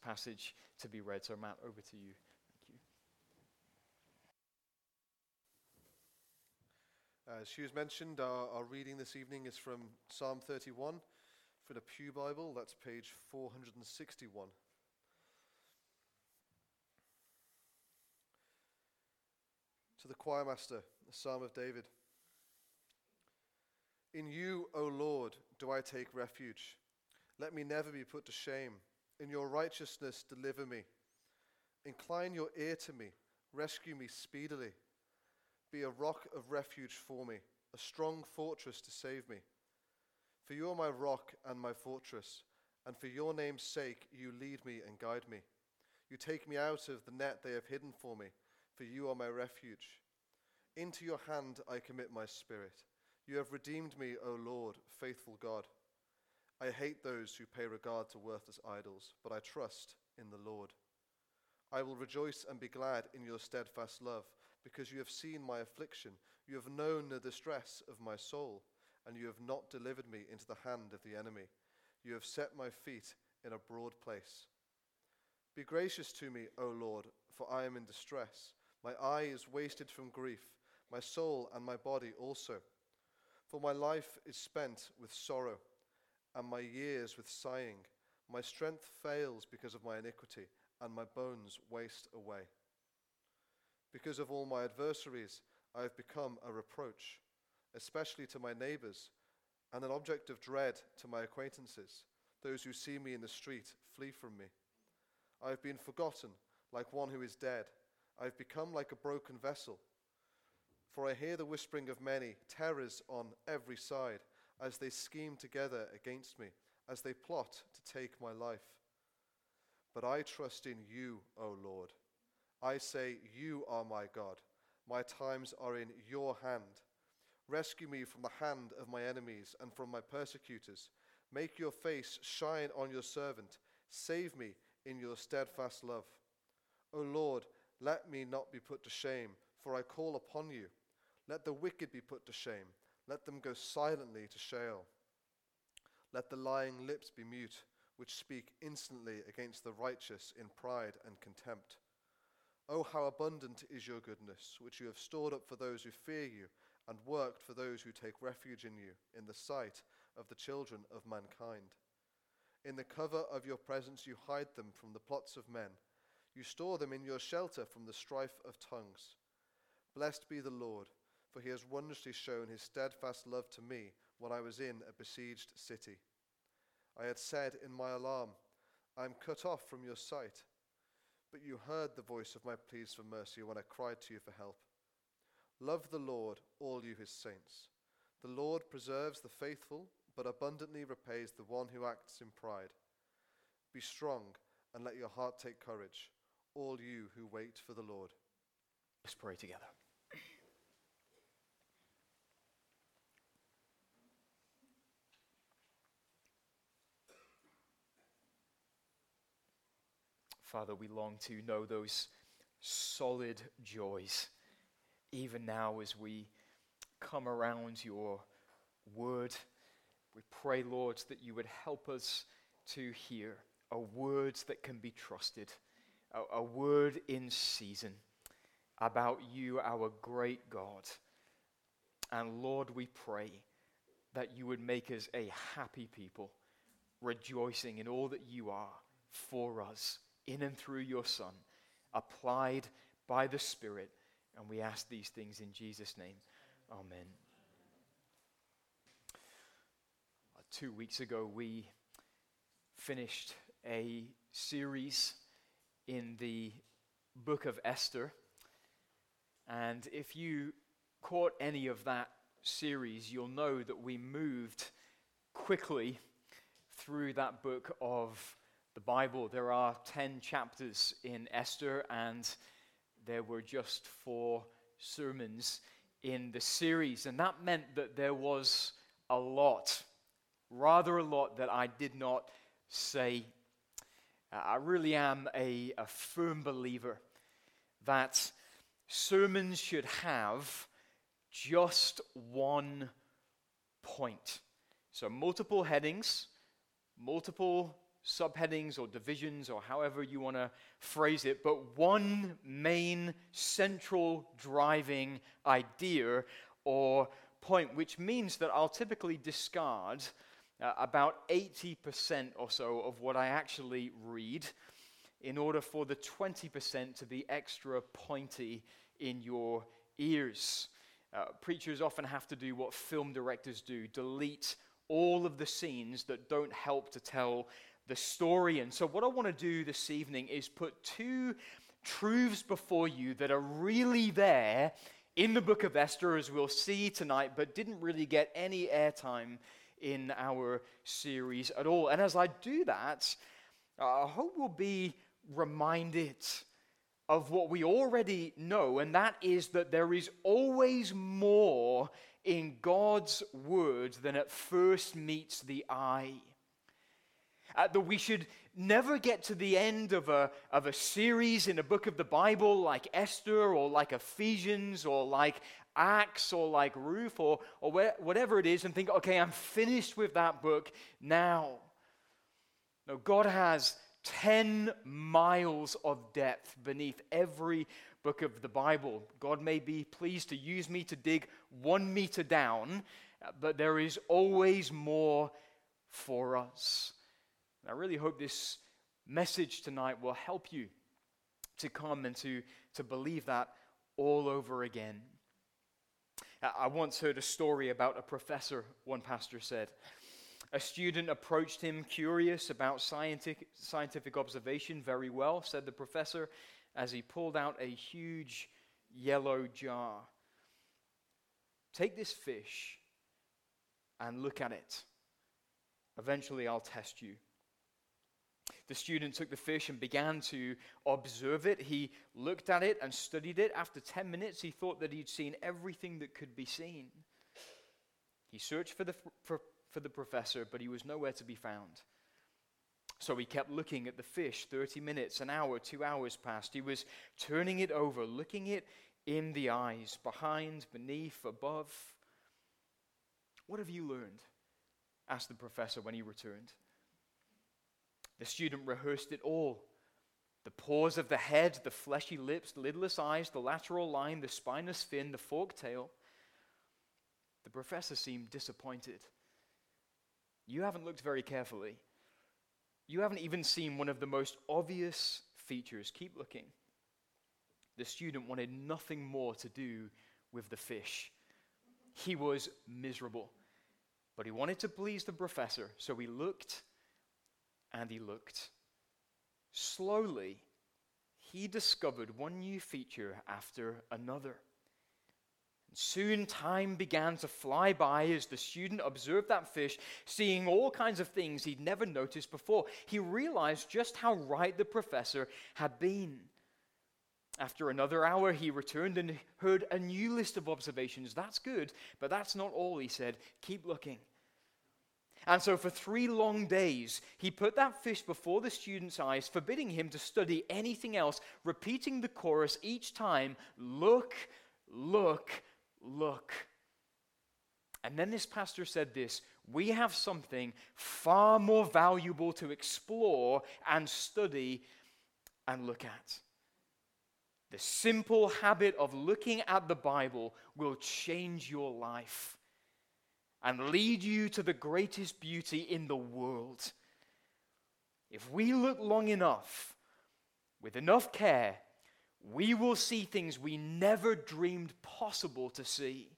passage to be read. So, Matt, over to you. Thank you. Uh, as Hugh's mentioned, our, our reading this evening is from Psalm 31 for the Pew Bible. That's page 461. To the choir master, the Psalm of David. In you, O Lord, do I take refuge. Let me never be put to shame. In your righteousness, deliver me. Incline your ear to me. Rescue me speedily. Be a rock of refuge for me, a strong fortress to save me. For you are my rock and my fortress, and for your name's sake you lead me and guide me. You take me out of the net they have hidden for me, for you are my refuge. Into your hand I commit my spirit. You have redeemed me, O Lord, faithful God. I hate those who pay regard to worthless idols, but I trust in the Lord. I will rejoice and be glad in your steadfast love, because you have seen my affliction. You have known the distress of my soul, and you have not delivered me into the hand of the enemy. You have set my feet in a broad place. Be gracious to me, O Lord, for I am in distress. My eye is wasted from grief, my soul and my body also. For my life is spent with sorrow, and my years with sighing. My strength fails because of my iniquity and my bones waste away. Because of all my adversaries, I have become a reproach, especially to my neighbors, and an object of dread to my acquaintances. Those who see me in the street flee from me. I have been forgotten like one who is dead. I have become like a broken vessel. For I hear the whispering of many, terrors on every side, as they scheme together against me, as they plot to take my life. But I trust in you, O Lord. I say, You are my God. My times are in your hand. Rescue me from the hand of my enemies and from my persecutors. Make your face shine on your servant. Save me in your steadfast love. O Lord, let me not be put to shame, for I call upon you. Let the wicked be put to shame. Let them go silently to Sheol. Let the lying lips be mute which speak instantly against the righteous in pride and contempt. Oh, how abundant is your goodness, which you have stored up for those who fear you, and worked for those who take refuge in you, in the sight of the children of mankind. In the cover of your presence you hide them from the plots of men. You store them in your shelter from the strife of tongues. Blessed be the Lord, for he has wondrously shown his steadfast love to me when I was in a besieged city. I had said in my alarm, I am cut off from your sight. But you heard the voice of my pleas for mercy when I cried to you for help. Love the Lord, all you his saints. The Lord preserves the faithful, but abundantly repays the one who acts in pride. Be strong and let your heart take courage, all you who wait for the Lord. Let's pray together. Father, we long to know those solid joys, even now as we come around your word. We pray, Lord, that you would help us to hear a word that can be trusted, a, a word in season about you, our great God. And Lord, we pray that you would make us a happy people, rejoicing in all that you are for us in and through your Son, applied by the Spirit. And we ask these things in Jesus' name. Amen. Uh, two weeks ago, we finished a series in the book of Esther. And if you caught any of that series, you'll know that we moved quickly through that book of the Bible. There are 10 chapters in Esther, and there were just four sermons in the series. And that meant that there was a lot, rather a lot, that I did not say. Uh, I really am a, a firm believer that sermons should have just one point. So, multiple headings, multiple subheadings or divisions or however you want to phrase it, but one main central driving idea or point, which means that I'll typically discard uh, about 80% or so of what I actually read in order for the 20% to be extra pointy in your ears. Uh, preachers often have to do what film directors do delete all of the scenes that don't help to tell the story. And so, what I want to do this evening is put two truths before you that are really there in the book of Esther, as we'll see tonight, but didn't really get any airtime in our series at all. And as I do that, I hope we'll be reminded of what we already know, and that is that there is always more in God's word than at first meets the eye. Uh, that we should never get to the end of a, of a series in a book of the Bible like Esther or like Ephesians or like Acts or like Ruth or, or where, whatever it is and think, okay, I'm finished with that book now. No, God has 10 miles of depth beneath every book of the Bible. God may be pleased to use me to dig one meter down, but there is always more for us. I really hope this message tonight will help you to come and to, to believe that all over again. I once heard a story about a professor, one pastor said. A student approached him curious about scientific, scientific observation. Very well, said the professor, as he pulled out a huge yellow jar. Take this fish and look at it. Eventually, I'll test you. The student took the fish and began to observe it. He looked at it and studied it. After 10 minutes, he thought that he'd seen everything that could be seen. He searched for the, for, for the professor, but he was nowhere to be found. So he kept looking at the fish. 30 minutes, an hour, two hours passed. He was turning it over, looking it in the eyes, behind, beneath, above. What have you learned? asked the professor when he returned. The student rehearsed it all the pores of the head, the fleshy lips, the lidless eyes, the lateral line, the spinous fin, the forked tail. The professor seemed disappointed. You haven't looked very carefully. You haven't even seen one of the most obvious features. Keep looking. The student wanted nothing more to do with the fish. He was miserable, but he wanted to please the professor, so he looked and he looked. Slowly, he discovered one new feature after another. Soon time began to fly by as the student observed that fish, seeing all kinds of things he'd never noticed before. He realized just how right the professor had been. After another hour, he returned and heard a new list of observations. That's good, but that's not all, he said. Keep looking. And so, for three long days, he put that fish before the student's eyes, forbidding him to study anything else, repeating the chorus each time Look, look, look. And then this pastor said this We have something far more valuable to explore and study and look at. The simple habit of looking at the Bible will change your life and lead you to the greatest beauty in the world. If we look long enough, with enough care, we will see things we never dreamed possible to see.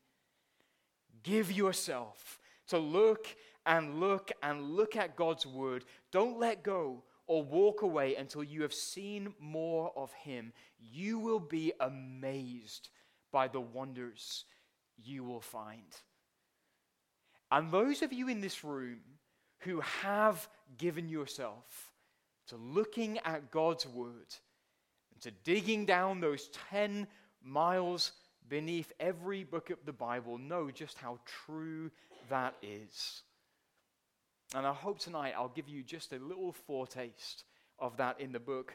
Give yourself to look and look and look at God's word. Don't let go or walk away until you have seen more of Him. You will be amazed by the wonders you will find. And those of you in this room who have given yourself to looking at God's word, and to digging down those 10 miles beneath every book of the Bible know just how true that is. And I hope tonight I'll give you just a little foretaste of that in the book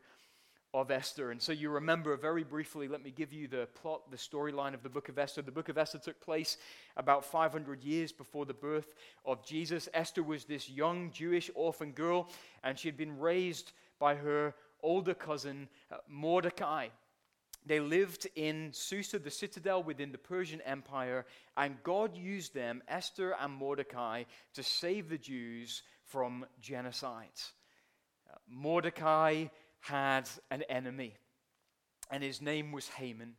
of Esther. And so you remember very briefly, let me give you the plot, the storyline of the book of Esther. The book of Esther took place about 500 years before the birth of Jesus. Esther was this young Jewish orphan girl, and she had been raised by her older cousin uh, Mordecai. They lived in Susa, the citadel within the Persian Empire, and God used them, Esther and Mordecai, to save the Jews from genocide. Uh, Mordecai had an enemy, and his name was Haman.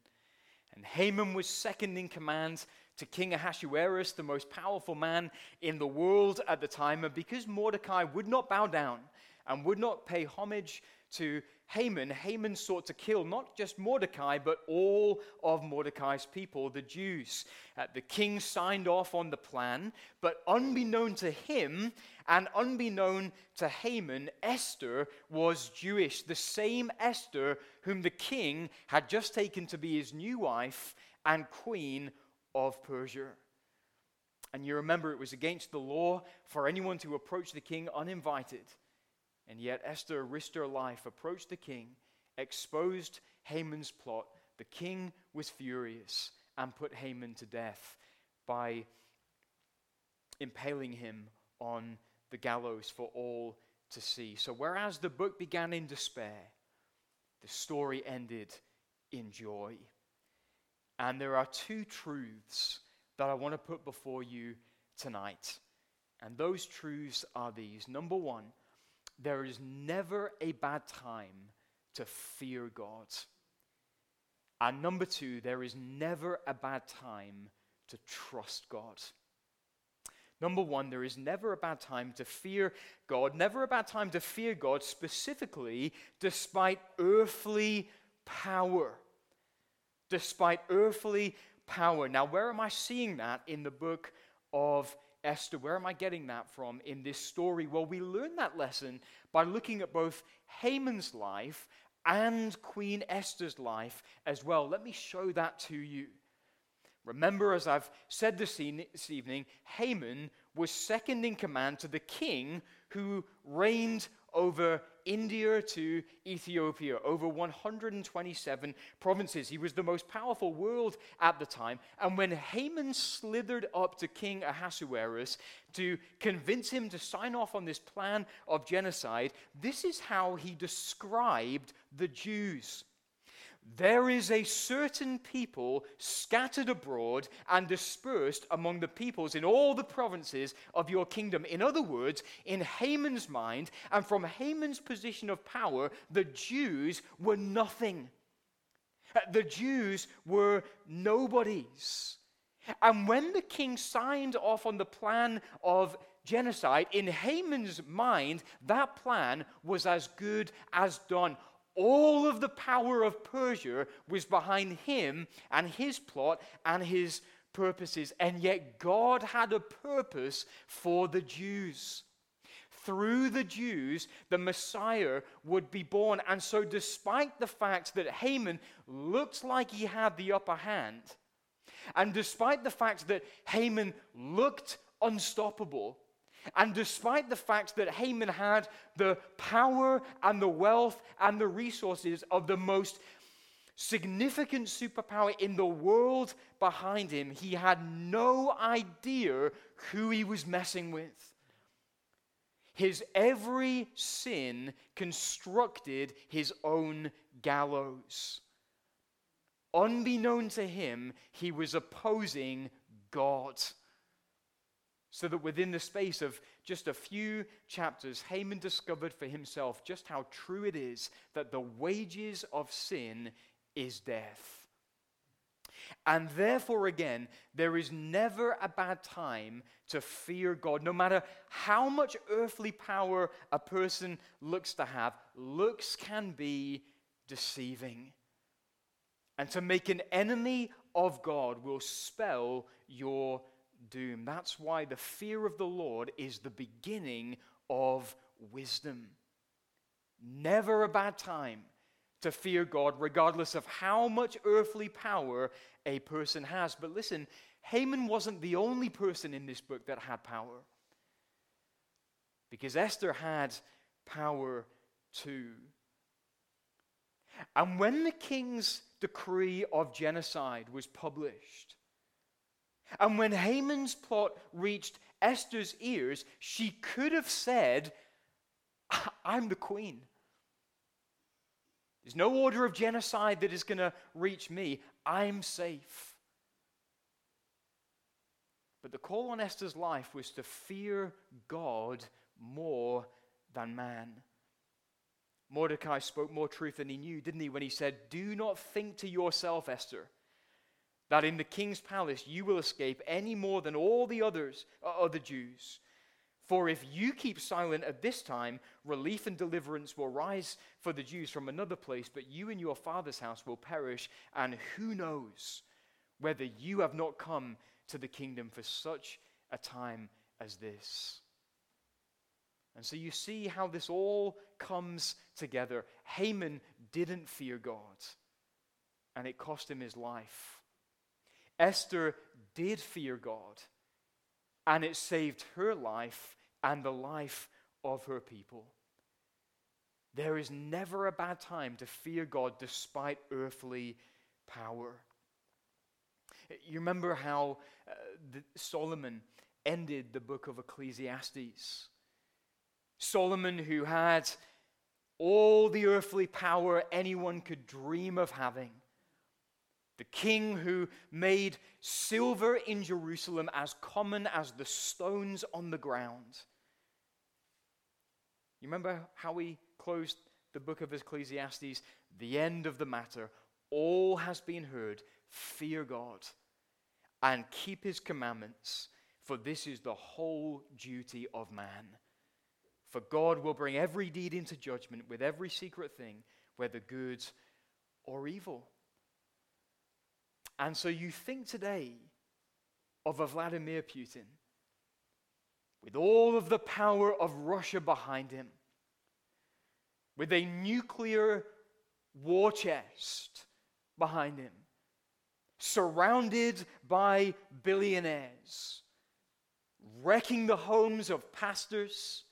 And Haman was second in command to King Ahasuerus, the most powerful man in the world at the time. And because Mordecai would not bow down and would not pay homage to Haman, Haman sought to kill not just Mordecai, but all of Mordecai's people, the Jews. Uh, the king signed off on the plan, but unbeknown to him and unbeknown to Haman, Esther was Jewish, the same Esther whom the king had just taken to be his new wife and queen of Persia. And you remember it was against the law for anyone to approach the king uninvited. And yet Esther risked her life, approached the king, exposed Haman's plot. The king was furious and put Haman to death by impaling him on the gallows for all to see. So, whereas the book began in despair, the story ended in joy. And there are two truths that I want to put before you tonight. And those truths are these. Number one, there is never a bad time to fear God. And number two, there is never a bad time to trust God. Number one, there is never a bad time to fear God, never a bad time to fear God specifically despite earthly power. Despite earthly power. Now, where am I seeing that in the book of Esther. Where am I getting that from in this story? Well, we learn that lesson by looking at both Haman's life and Queen Esther's life as well. Let me show that to you. Remember, as I've said this, evening, Haman was second in command to the king who reigned over India to Ethiopia, over 127 provinces. He was the most powerful world at the time. And when Haman slithered up to King Ahasuerus to convince him to sign off on this plan of genocide, this is how he described the Jews. There is a certain people scattered abroad and dispersed among the peoples in all the provinces of your kingdom. In other words, in Haman's mind and from Haman's position of power, the Jews were nothing. Uh, the Jews were nobodies. And when the king signed off on the plan of genocide, in Haman's mind, that plan was as good as done all of the power of Persia was behind him and his plot and his purposes. And yet, God had a purpose for the Jews. Through the Jews, the Messiah would be born. And so, despite the fact that Haman looked like he had the upper hand, and despite the fact that Haman looked unstoppable, and despite the fact that Haman had the power and the wealth and the resources of the most significant superpower in the world behind him, he had no idea who he was messing with. His every sin constructed his own gallows. Unbeknown to him, he was opposing God. So that within the space of just a few chapters, Haman discovered for himself just how true it is that the wages of sin is death. And therefore, again, there is never a bad time to fear God. No matter how much earthly power a person looks to have, looks can be deceiving. And to make an enemy of God will spell your doom. That's why the fear of the Lord is the beginning of wisdom. Never a bad time to fear God, regardless of how much earthly power a person has. But listen, Haman wasn't the only person in this book that had power. Because Esther had power too. And when the king's decree of genocide was published, and when Haman's plot reached Esther's ears, she could have said, I'm the queen. There's no order of genocide that is going to reach me. I'm safe. But the call on Esther's life was to fear God more than man. Mordecai spoke more truth than he knew, didn't he, when he said, Do not think to yourself, Esther, that in the king's palace you will escape any more than all the others, uh, other Jews. For if you keep silent at this time, relief and deliverance will rise for the Jews from another place, but you and your father's house will perish, and who knows whether you have not come to the kingdom for such a time as this. And so you see how this all comes together. Haman didn't fear God, and it cost him his life. Esther did fear God, and it saved her life and the life of her people. There is never a bad time to fear God despite earthly power. You remember how uh, the, Solomon ended the book of Ecclesiastes? Solomon, who had all the earthly power anyone could dream of having. The king who made silver in Jerusalem as common as the stones on the ground. You remember how we closed the book of Ecclesiastes? The end of the matter. All has been heard. Fear God and keep his commandments, for this is the whole duty of man. For God will bring every deed into judgment with every secret thing, whether good or evil. And so you think today of a Vladimir Putin with all of the power of Russia behind him, with a nuclear war chest behind him, surrounded by billionaires, wrecking the homes of pastors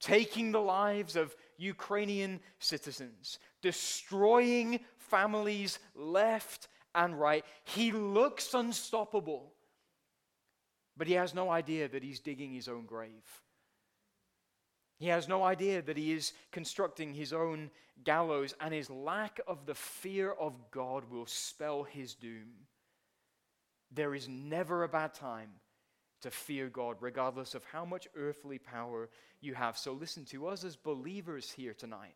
taking the lives of Ukrainian citizens, destroying families left and right. He looks unstoppable, but he has no idea that he's digging his own grave. He has no idea that he is constructing his own gallows, and his lack of the fear of God will spell his doom. There is never a bad time to fear God, regardless of how much earthly power you have. So, listen to us as believers here tonight.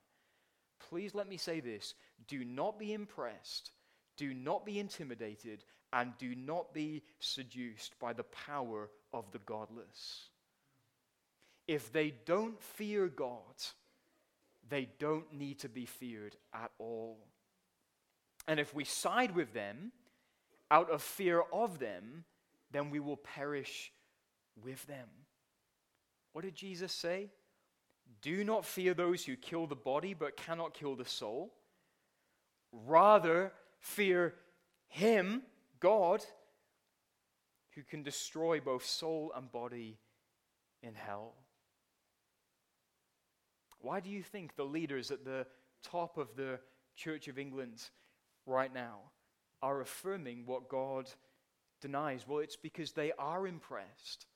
Please let me say this do not be impressed, do not be intimidated, and do not be seduced by the power of the godless. If they don't fear God, they don't need to be feared at all. And if we side with them out of fear of them, then we will perish with them. What did Jesus say? Do not fear those who kill the body but cannot kill the soul. Rather, fear Him, God, who can destroy both soul and body in hell. Why do you think the leaders at the top of the Church of England right now are affirming what God denies? Well, it's because they are impressed.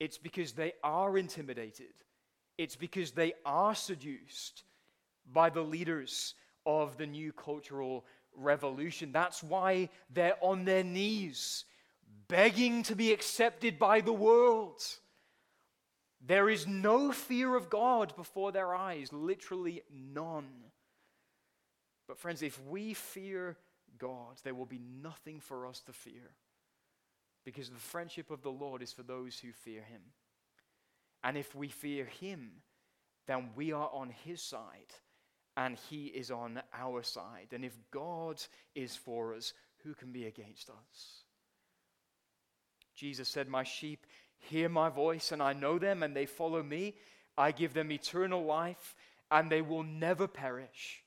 It's because they are intimidated. It's because they are seduced by the leaders of the new cultural revolution. That's why they're on their knees, begging to be accepted by the world. There is no fear of God before their eyes, literally none. But, friends, if we fear God, there will be nothing for us to fear because the friendship of the Lord is for those who fear him. And if we fear him, then we are on his side and he is on our side. And if God is for us, who can be against us? Jesus said, My sheep hear my voice, and I know them, and they follow me. I give them eternal life, and they will never perish,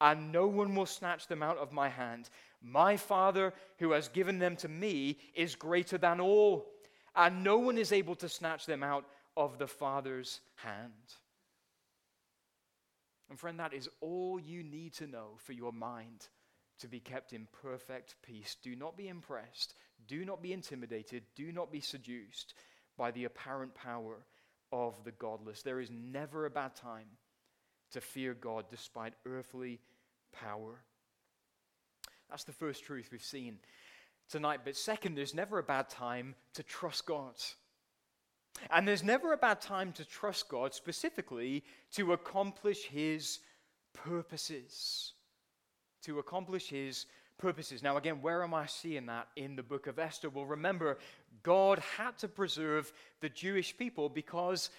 and no one will snatch them out of my hand. My Father, who has given them to me, is greater than all, and no one is able to snatch them out of the Father's hand. And friend, that is all you need to know for your mind to be kept in perfect peace. Do not be impressed. Do not be intimidated. Do not be seduced by the apparent power of the godless. There is never a bad time to fear God despite earthly power. That's the first truth we've seen tonight. But second, there's never a bad time to trust God. And there's never a bad time to trust God specifically to accomplish His purposes. To accomplish His purposes. Now, again, where am I seeing that in the book of Esther? Well, remember, God had to preserve the Jewish people because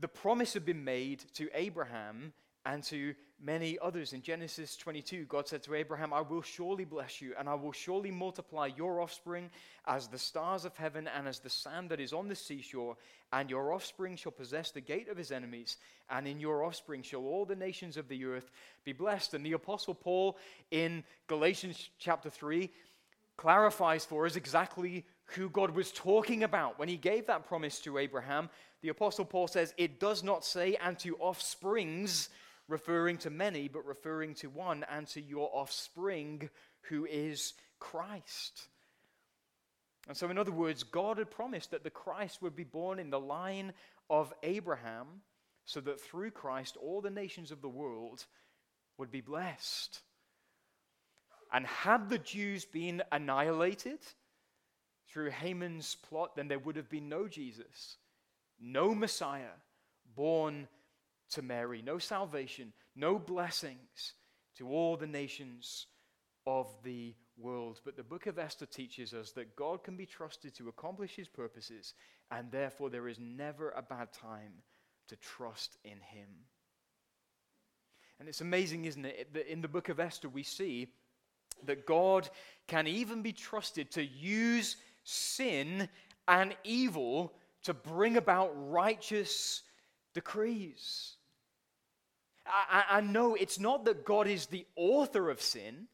the promise had been made to Abraham and to many others. In Genesis 22, God said to Abraham, I will surely bless you, and I will surely multiply your offspring as the stars of heaven and as the sand that is on the seashore. And your offspring shall possess the gate of his enemies, and in your offspring shall all the nations of the earth be blessed. And the Apostle Paul in Galatians chapter 3 clarifies for us exactly who God was talking about when he gave that promise to Abraham. The Apostle Paul says, It does not say, and to offsprings referring to many, but referring to one, and to your offspring, who is Christ. And so, in other words, God had promised that the Christ would be born in the line of Abraham, so that through Christ all the nations of the world would be blessed. And had the Jews been annihilated through Haman's plot, then there would have been no Jesus, no Messiah born to Mary, no salvation, no blessings to all the nations of the world. But the book of Esther teaches us that God can be trusted to accomplish his purposes, and therefore there is never a bad time to trust in him. And it's amazing, isn't it, that in the book of Esther we see that God can even be trusted to use sin and evil to bring about righteous decrees. I, I know it's not that God is the author of sin,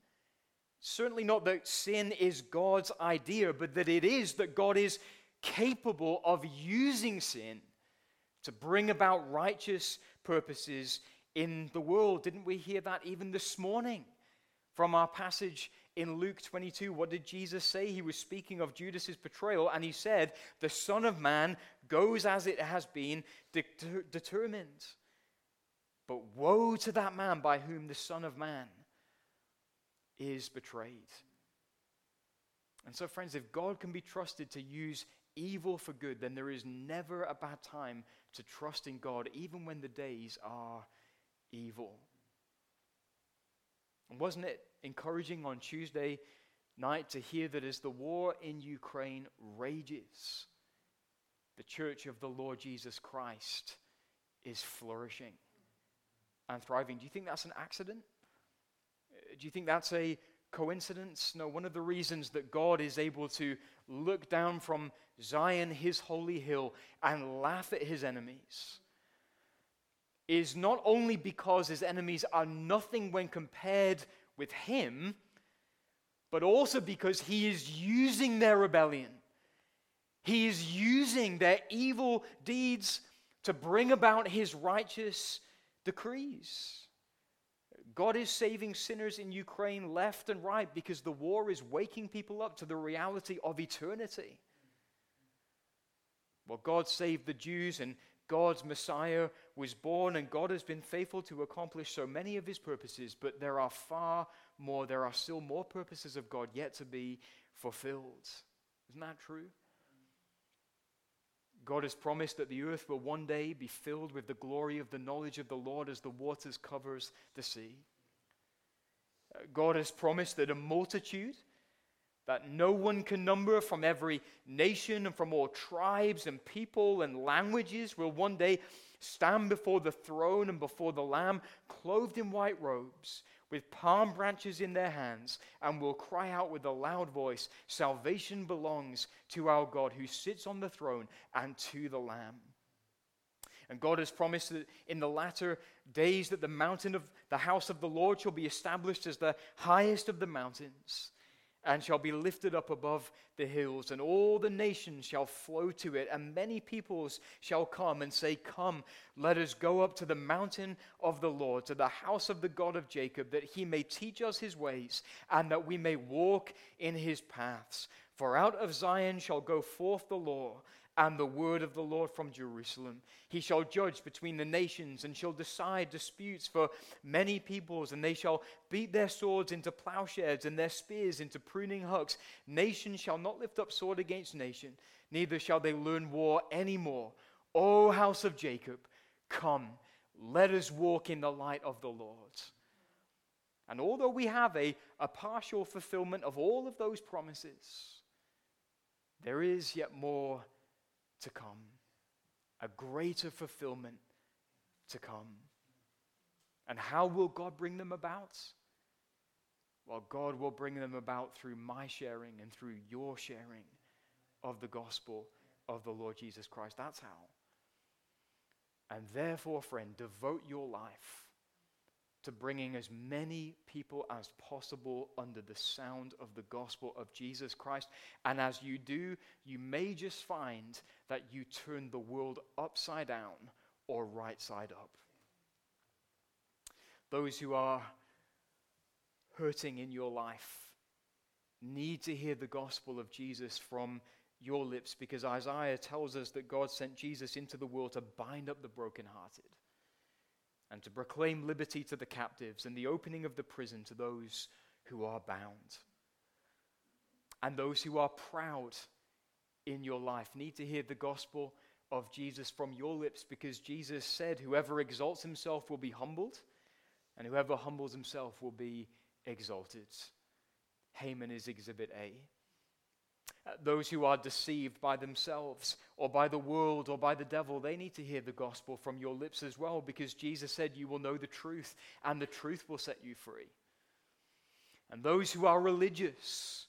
certainly not that sin is God's idea, but that it is that God is capable of using sin to bring about righteous purposes in the world. Didn't we hear that even this morning from our passage in Luke 22? What did Jesus say? He was speaking of Judas's betrayal, and he said, The Son of Man goes as it has been de- determined. But woe to that man by whom the Son of Man is betrayed. And so, friends, if God can be trusted to use evil for good, then there is never a bad time to trust in God, even when the days are evil. And wasn't it encouraging on Tuesday night to hear that as the war in Ukraine rages, the church of the Lord Jesus Christ is flourishing? And thriving. Do you think that's an accident? Do you think that's a coincidence? No, one of the reasons that God is able to look down from Zion, his holy hill, and laugh at his enemies is not only because his enemies are nothing when compared with him, but also because he is using their rebellion. He is using their evil deeds to bring about his righteous decrees. God is saving sinners in Ukraine left and right because the war is waking people up to the reality of eternity. Well, God saved the Jews and God's Messiah was born, and God has been faithful to accomplish so many of his purposes, but there are far more, there are still more purposes of God yet to be fulfilled. Isn't that true? God has promised that the earth will one day be filled with the glory of the knowledge of the Lord as the waters covers the sea. Uh, God has promised that a multitude that no one can number from every nation and from all tribes and people and languages will one day stand before the throne and before the Lamb, clothed in white robes, with palm branches in their hands and will cry out with a loud voice Salvation belongs to our God who sits on the throne and to the Lamb. And God has promised that in the latter days that the mountain of the house of the Lord shall be established as the highest of the mountains, and shall be lifted up above the hills, and all the nations shall flow to it, and many peoples shall come and say, Come, let us go up to the mountain of the Lord, to the house of the God of Jacob, that he may teach us his ways, and that we may walk in his paths. For out of Zion shall go forth the law and the word of the Lord from Jerusalem. He shall judge between the nations and shall decide disputes for many peoples, and they shall beat their swords into plowshares and their spears into pruning hooks. Nation shall not lift up sword against nation, neither shall they learn war any more. O house of Jacob, come, let us walk in the light of the Lord. And although we have a, a partial fulfillment of all of those promises, there is yet more to come, a greater fulfillment to come. And how will God bring them about? Well, God will bring them about through my sharing and through your sharing of the gospel of the Lord Jesus Christ. That's how. And therefore, friend, devote your life to bringing as many people as possible under the sound of the gospel of Jesus Christ. And as you do, you may just find that you turn the world upside down or right side up. Those who are hurting in your life need to hear the gospel of Jesus from your lips because Isaiah tells us that God sent Jesus into the world to bind up the brokenhearted and to proclaim liberty to the captives and the opening of the prison to those who are bound. And those who are proud in your life need to hear the gospel of Jesus from your lips because Jesus said, Whoever exalts himself will be humbled, and whoever humbles himself will be exalted. Haman is exhibit A. Those who are deceived by themselves or by the world or by the devil, they need to hear the gospel from your lips as well because Jesus said, You will know the truth, and the truth will set you free. And those who are religious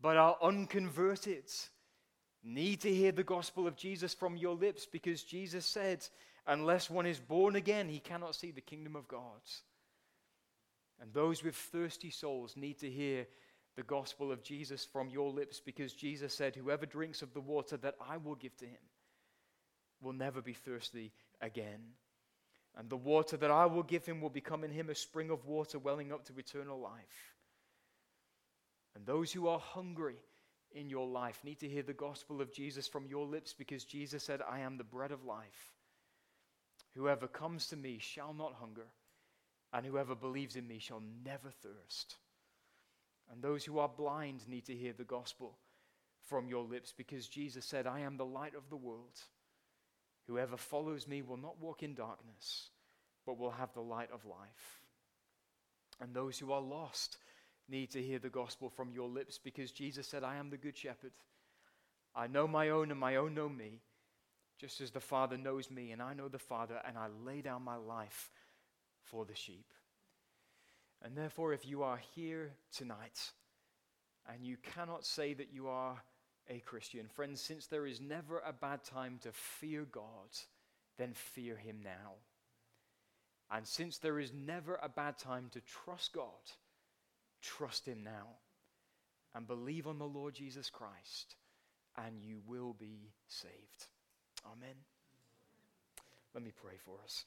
but are unconverted need to hear the gospel of Jesus from your lips because Jesus said, Unless one is born again, he cannot see the kingdom of God. And those with thirsty souls need to hear the gospel of Jesus from your lips because Jesus said, Whoever drinks of the water that I will give to him will never be thirsty again. And the water that I will give him will become in him a spring of water welling up to eternal life. And those who are hungry in your life need to hear the gospel of Jesus from your lips because Jesus said, I am the bread of life. Whoever comes to me shall not hunger, and whoever believes in me shall never thirst. And those who are blind need to hear the gospel from your lips because Jesus said, I am the light of the world. Whoever follows me will not walk in darkness, but will have the light of life. And those who are lost need to hear the gospel from your lips because Jesus said, I am the good shepherd. I know my own, and my own know me, just as the Father knows me, and I know the Father, and I lay down my life for the sheep. And therefore, if you are here tonight and you cannot say that you are a Christian, friends, since there is never a bad time to fear God, then fear Him now. And since there is never a bad time to trust God, trust Him now. And believe on the Lord Jesus Christ, and you will be saved. Amen. Let me pray for us.